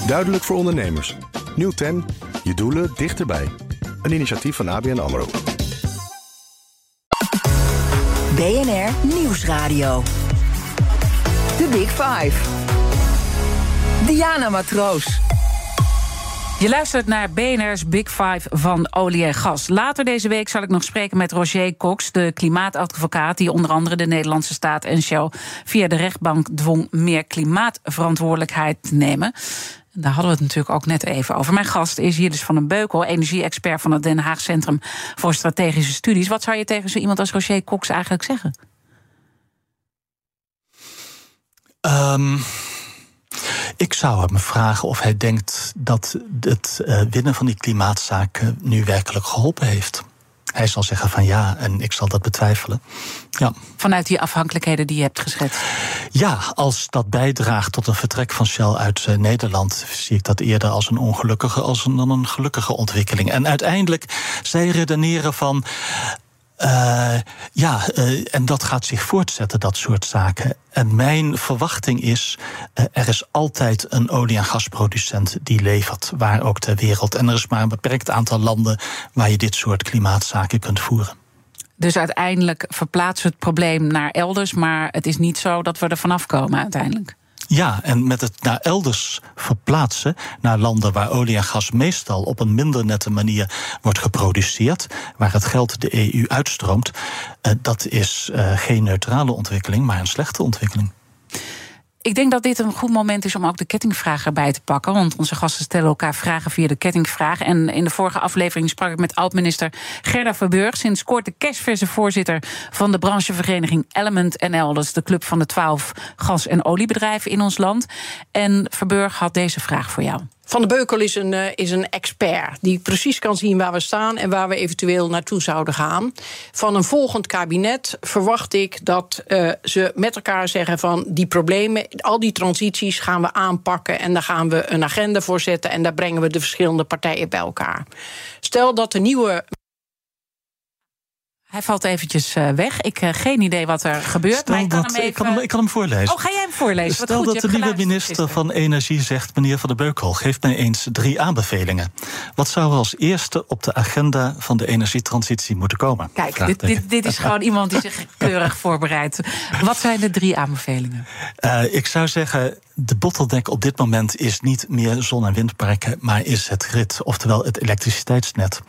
Duidelijk voor ondernemers. Nieuw 10. Je doelen dichterbij. Een initiatief van ABN AMRO. BNR Nieuwsradio. The Big Five. Diana Matroos. Je luistert naar BNR's Big Five van olie en gas. Later deze week zal ik nog spreken met Roger Cox, de klimaatadvocaat die onder andere de Nederlandse staat en Shell via de rechtbank dwong meer klimaatverantwoordelijkheid te nemen. Daar hadden we het natuurlijk ook net even over. Mijn gast is hier dus van een Beukel, energie-expert van het Den Haag Centrum voor Strategische Studies. Wat zou je tegen zo iemand als Roger Cox eigenlijk zeggen? Um, ik zou hem vragen of hij denkt dat het uh, winnen van die klimaatzaken nu werkelijk geholpen heeft. Hij zal zeggen van ja, en ik zal dat betwijfelen. Ja. Vanuit die afhankelijkheden die je hebt geschetst? Ja, als dat bijdraagt tot een vertrek van Shell uit uh, Nederland, zie ik dat eerder als een ongelukkige als een, dan een gelukkige ontwikkeling. En uiteindelijk, zij redeneren van. Uh, ja, uh, en dat gaat zich voortzetten, dat soort zaken. En mijn verwachting is, uh, er is altijd een olie- en gasproducent die levert, waar ook ter wereld. En er is maar een beperkt aantal landen waar je dit soort klimaatzaken kunt voeren. Dus uiteindelijk verplaatsen we het probleem naar elders, maar het is niet zo dat we er vanaf komen uiteindelijk. Ja, en met het naar elders verplaatsen, naar landen waar olie en gas meestal op een minder nette manier wordt geproduceerd, waar het geld de EU uitstroomt, dat is geen neutrale ontwikkeling, maar een slechte ontwikkeling. Ik denk dat dit een goed moment is om ook de kettingvraag erbij te pakken. Want onze gasten stellen elkaar vragen via de kettingvraag. En in de vorige aflevering sprak ik met oud-minister Gerda Verburg. Sinds kort de kerstverse voorzitter van de branchevereniging Element NL. Dat is de club van de twaalf gas- en oliebedrijven in ons land. En Verburg had deze vraag voor jou. Van de Beukel is een, uh, is een expert die precies kan zien waar we staan en waar we eventueel naartoe zouden gaan. Van een volgend kabinet verwacht ik dat uh, ze met elkaar zeggen van die problemen, al die transities gaan we aanpakken en daar gaan we een agenda voor zetten en daar brengen we de verschillende partijen bij elkaar. Stel dat de nieuwe hij valt eventjes weg. Ik heb uh, geen idee wat er gebeurt. Stel maar ik, kan dat, hem even... ik, kan hem, ik kan hem voorlezen. Oh, ga jij hem voorlezen? Stel goed, dat de nieuwe minister van Energie zegt... meneer Van der Beukel, geef mij eens drie aanbevelingen. Wat zou er als eerste op de agenda van de energietransitie moeten komen? Kijk, dit, dit, dit, is gewoon iemand die zich keurig voorbereidt. Wat zijn de drie aanbevelingen? Uh, ik zou zeggen, de bottleneck op dit moment is niet meer zon- en windparken... maar is het grid, oftewel het elektriciteitsnet.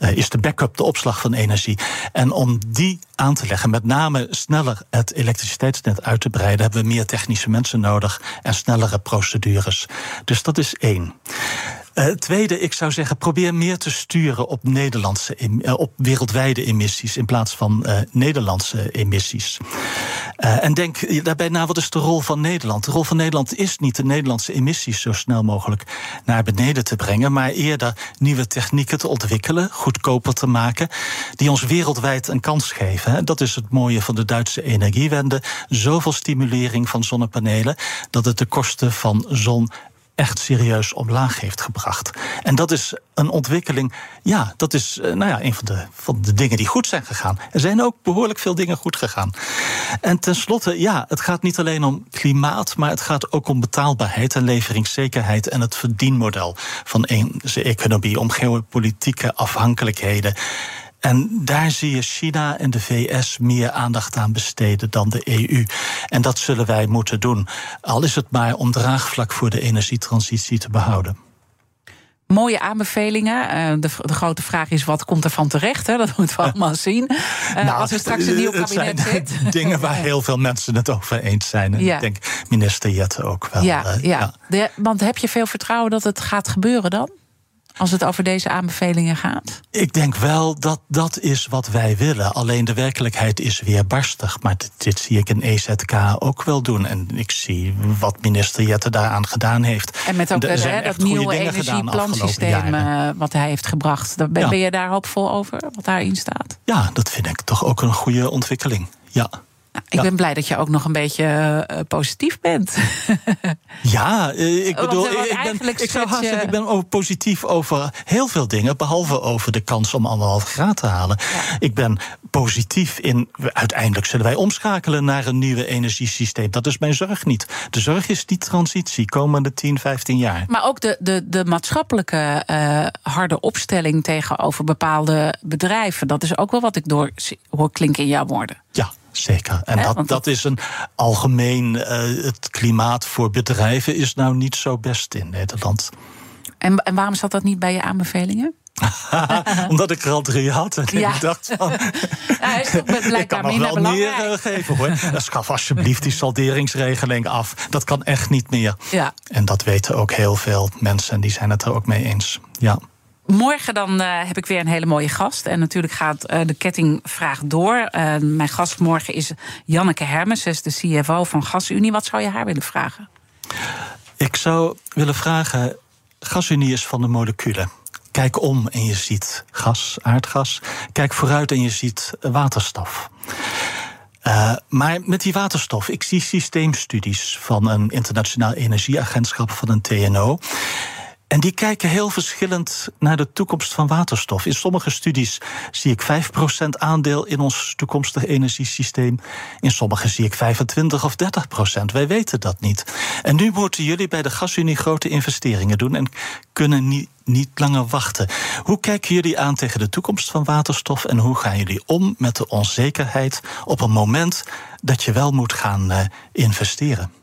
Uh, is de backup, de opslag van energie. En om die aan te leggen, met name sneller het elektriciteitsnet uit te breiden, hebben we meer technische mensen nodig en snellere procedures. Dus dat is één. Uh, tweede, ik zou zeggen, probeer meer te sturen op Nederlandse uh, op wereldwijde emissies in plaats van uh, Nederlandse emissies. en denk daarbij na, wat is de rol van Nederland? De rol van Nederland is niet de Nederlandse emissies zo snel mogelijk naar beneden te brengen, maar eerder nieuwe technieken te ontwikkelen, goedkoper te maken, die ons wereldwijd een kans geven. Dat is het mooie van de Duitse energiewende. Zoveel stimulering van zonnepanelen dat het de kosten van zon echt serieus omlaag heeft gebracht. En dat is een ontwikkeling, ja, dat is nou ja, een van de, van de dingen die goed zijn gegaan. Er zijn ook behoorlijk veel dingen goed gegaan. En tenslotte, ja, het gaat niet alleen om klimaat, maar het gaat ook om betaalbaarheid en leveringszekerheid en het verdienmodel van onze economie, om geopolitieke afhankelijkheden. En daar zie je China en de VS meer aandacht aan besteden dan de EU. En dat zullen wij moeten doen. Al is het maar om draagvlak voor de energietransitie te behouden. Mooie aanbevelingen. De, de, grote vraag is: wat komt er van terecht? Hè? Dat moeten we allemaal zien. Uh, nou, als er straks een nieuw kabinet zit. Dingen waar heel veel mensen het over eens zijn. En ja. ik denk minister Jette ook wel. Ja, uh, ja. ja. De, want heb je veel vertrouwen dat het gaat gebeuren dan? Als het over deze aanbevelingen gaat? Ik denk wel dat dat is wat wij willen. Alleen de werkelijkheid is weer barstig. Maar dit, dit zie ik in EZK ook wel doen. En ik zie wat minister Jette daaraan gedaan heeft. En met ook de, hè, dat nieuwe energieplansysteem uh, wat hij heeft gebracht. Ben, ja. ben je daar hoopvol over, wat daarin staat? Ja, dat vind ik toch ook een goede ontwikkeling. Ja. Nou, ik ben blij dat je ook nog een beetje uh, positief bent. ja, uh, ik bedoel, ik, ik, ben, ik, zou haast, ik ben positief over heel veel dingen, behalve over de kans om anderhalf graad te halen. Ja. Ik ben positief in. Uiteindelijk zullen wij omschakelen naar een nieuwe energiesysteem. Dat is mijn zorg niet. De zorg is die transitie komende 10, 15 jaar. Maar ook de, de, de maatschappelijke uh, harde opstelling tegenover bepaalde bedrijven. Dat is ook wel wat ik door hoor klinken in jouw woorden. Ja, Zeker. En dat, dat is een algemeen. Uh, het klimaat voor bedrijven is nou niet zo best in Nederland. En, en waarom zat dat niet bij je aanbevelingen? Omdat ik er al drie had. En ja. ik dacht van. Ja, ik kan nog wel meer uh, geven hoor. Schaf alsjeblieft die salderingsregeling af. Dat kan echt niet meer. Ja. En dat weten ook heel veel mensen. En die zijn het er ook mee eens. Ja. Morgen dan uh, heb ik weer een hele mooie gast. En natuurlijk gaat uh, de kettingvraag door. Uh, mijn gast morgen is Janneke Hermes, is de CFO van GasUnie. Wat zou je haar willen vragen? Ik zou willen vragen: GasUnie is van de moleculen. Kijk om en je ziet gas, aardgas. Kijk vooruit en je ziet waterstof. Maar met die waterstof, ik zie systeemstudies van een internationaal energieagentschap van een TNO. En die kijken heel verschillend naar de toekomst van waterstof. In sommige studies zie ik 5% aandeel in ons toekomstig energiesysteem. In sommige zie ik 25 of 30%. Wij weten dat niet. En nu moeten jullie bij de Gasunie grote investeringen doen en kunnen niet, niet langer wachten. Hoe kijken jullie aan tegen de toekomst van waterstof en hoe gaan jullie om met de onzekerheid op een moment dat je wel moet gaan uh, investeren?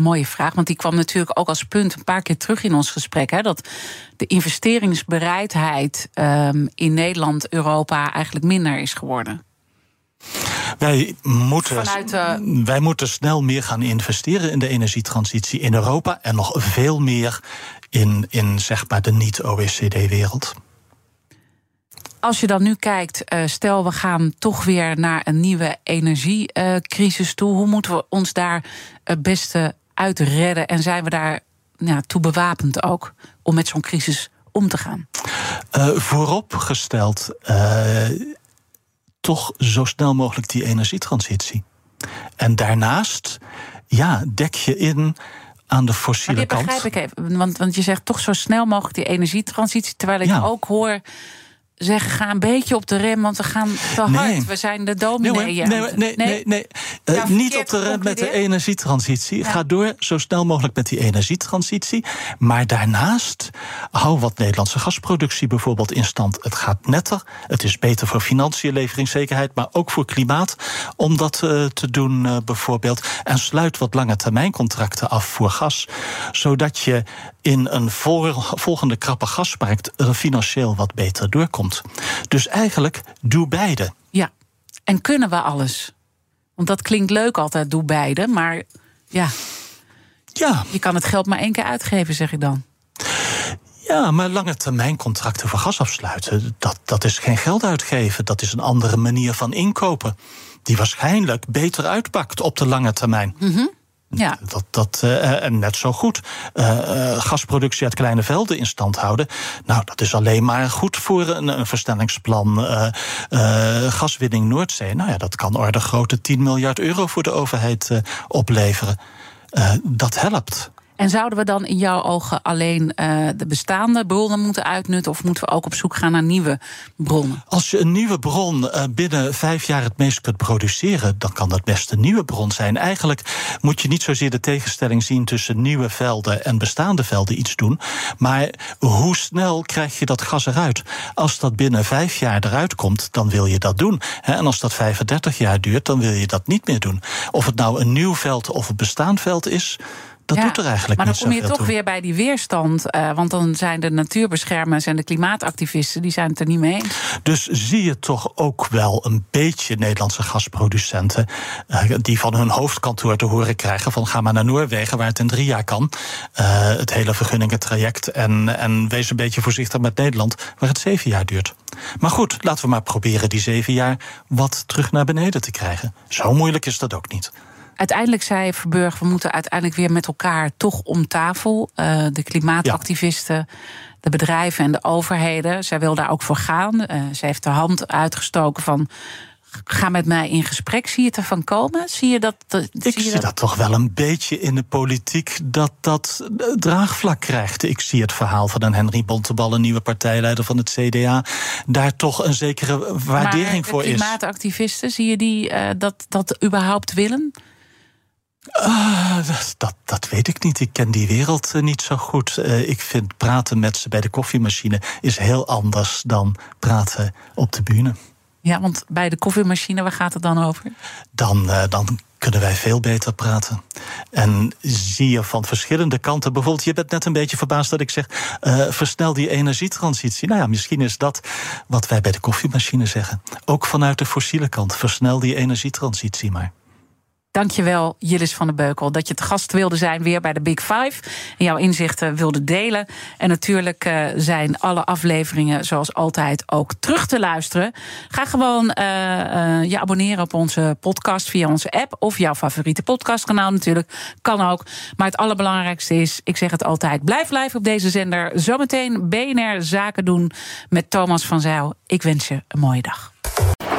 Mooie vraag, want die kwam natuurlijk ook als punt een paar keer terug in ons gesprek. Hè, dat de investeringsbereidheid um, in Nederland, Europa eigenlijk minder is geworden. Wij moeten, de... wij moeten snel meer gaan investeren in de energietransitie in Europa en nog veel meer in, in zeg maar de niet-OECD-wereld. Als je dan nu kijkt, uh, stel we gaan toch weer naar een nieuwe energiecrisis toe, hoe moeten we ons daar het beste uitredden? En zijn we daar ja, toe bewapend ook om met zo'n crisis om te gaan? Uh, vooropgesteld, uh, toch zo snel mogelijk die energietransitie. En daarnaast, ja, dek je in aan de fossiele maar kant. begrijp ik even, want, want je zegt toch zo snel mogelijk die energietransitie, terwijl ik ja. ook hoor zeggen: ga een beetje op de rem, want we gaan te hard. We zijn de dominee. Nee, nee, nee, nee, nee. Uh, niet op de rem met de energietransitie. Ja. Ga door zo snel mogelijk met die energietransitie. Maar daarnaast hou wat Nederlandse gasproductie bijvoorbeeld in stand. Het gaat netter. Het is beter voor financiën, leveringszekerheid, maar ook voor klimaat. Om dat uh, te doen, uh, bijvoorbeeld. En sluit wat lange termijn contracten af voor gas. Zodat je in een volgende krappe gasmarkt er financieel wat beter doorkomt. Dus eigenlijk doe beide. Ja, en kunnen we alles? Want dat klinkt leuk altijd, doe beide, maar ja. Ja. Je kan het geld maar één keer uitgeven, zeg ik dan. Ja, maar lange termijn contracten voor gas afsluiten, dat, dat is geen geld uitgeven. Dat is een andere manier van inkopen. Die waarschijnlijk beter uitpakt op de lange termijn. Mm ja. Dat, dat, uh, en net zo goed. Uh, gasproductie uit kleine velden in stand houden. Nou, dat is alleen maar goed voor een, een verstellingsplan. gaswinning Noordzee. Nou ja, dat kan orde grote 10 miljard euro voor de overheid opleveren. dat helpt. En zouden we dan in jouw ogen alleen uh, de bestaande bronnen moeten uitnutten, of moeten we ook op zoek gaan naar nieuwe bronnen? Als je een nieuwe bron uh, binnen vijf jaar het meest kunt produceren, dan kan dat best een nieuwe bron zijn. Eigenlijk moet je niet zozeer de tegenstelling zien tussen nieuwe velden en bestaande velden iets doen, maar hoe snel krijg je dat gas eruit? Als dat binnen vijf jaar eruit komt, dan wil je dat doen. En als dat 35 jaar duurt, dan wil je dat niet meer doen. Of het nou een nieuw veld of een bestaand veld is. Dat ja, doet er eigenlijk maar niet dan kom je toch toe. weer bij die weerstand. Uh, want dan zijn de natuurbeschermers en de klimaatactivisten... die zijn het er niet mee eens. Dus zie je toch ook wel een beetje Nederlandse gasproducenten... Uh, die van hun hoofdkantoor te horen krijgen van... ga maar naar Noorwegen, waar het in drie jaar kan. Uh, het hele vergunningentraject. En, en wees een beetje voorzichtig met Nederland, waar het zeven jaar duurt. Maar goed, laten we maar proberen die zeven jaar... wat terug naar beneden te krijgen. Zo moeilijk is dat ook niet uiteindelijk zei Verburg, we moeten uiteindelijk weer met elkaar toch om tafel. Uh, de klimaatactivisten, ja. de bedrijven en de overheden. Zij wil daar ook voor gaan. Uh, ze heeft de hand uitgestoken van. ga met mij in gesprek. Zie je het ervan komen? Zie je dat? ik zie, dat? dat? toch wel een beetje in de politiek dat dat eh, draagvlak krijgt. Ik zie het verhaal van een Henry Bontebal, een nieuwe partijleider van het CDA, daar toch een zekere waardering maar voor is. Klimaatactivisten, zie je die uh, dat, dat überhaupt willen? Uh, dat, dat, weet ik niet. Ik ken die wereld uh, niet zo goed. Uh, ik vind praten met ze bij de koffiemachine is heel anders dan praten op de bühne. Ja, want bij de koffiemachine, waar gaat het dan over? Dan, dan kunnen wij veel beter praten. En zie je van verschillende kanten. Bijvoorbeeld, je bent net een beetje verbaasd dat ik zeg: versnel die energietransitie. Nou ja, misschien is dat wat wij bij de koffiemachine zeggen. Ook vanuit de fossiele kant. Versnel die energietransitie maar. Dankjewel, Jillis van der Beukel, dat je te gast wilde zijn weer bij de Big Five. En jouw inzichten wilde delen. En natuurlijk uh, zijn alle afleveringen, zoals altijd, ook terug te luisteren. Ga gewoon uh, uh, je abonneren op onze podcast via onze app. Of jouw favoriete podcastkanaal natuurlijk. Kan ook. Maar het allerbelangrijkste is, ik zeg het altijd, blijf live op deze zender. Zometeen BNR Zaken doen met Thomas van Zijl. Ik wens je een mooie dag.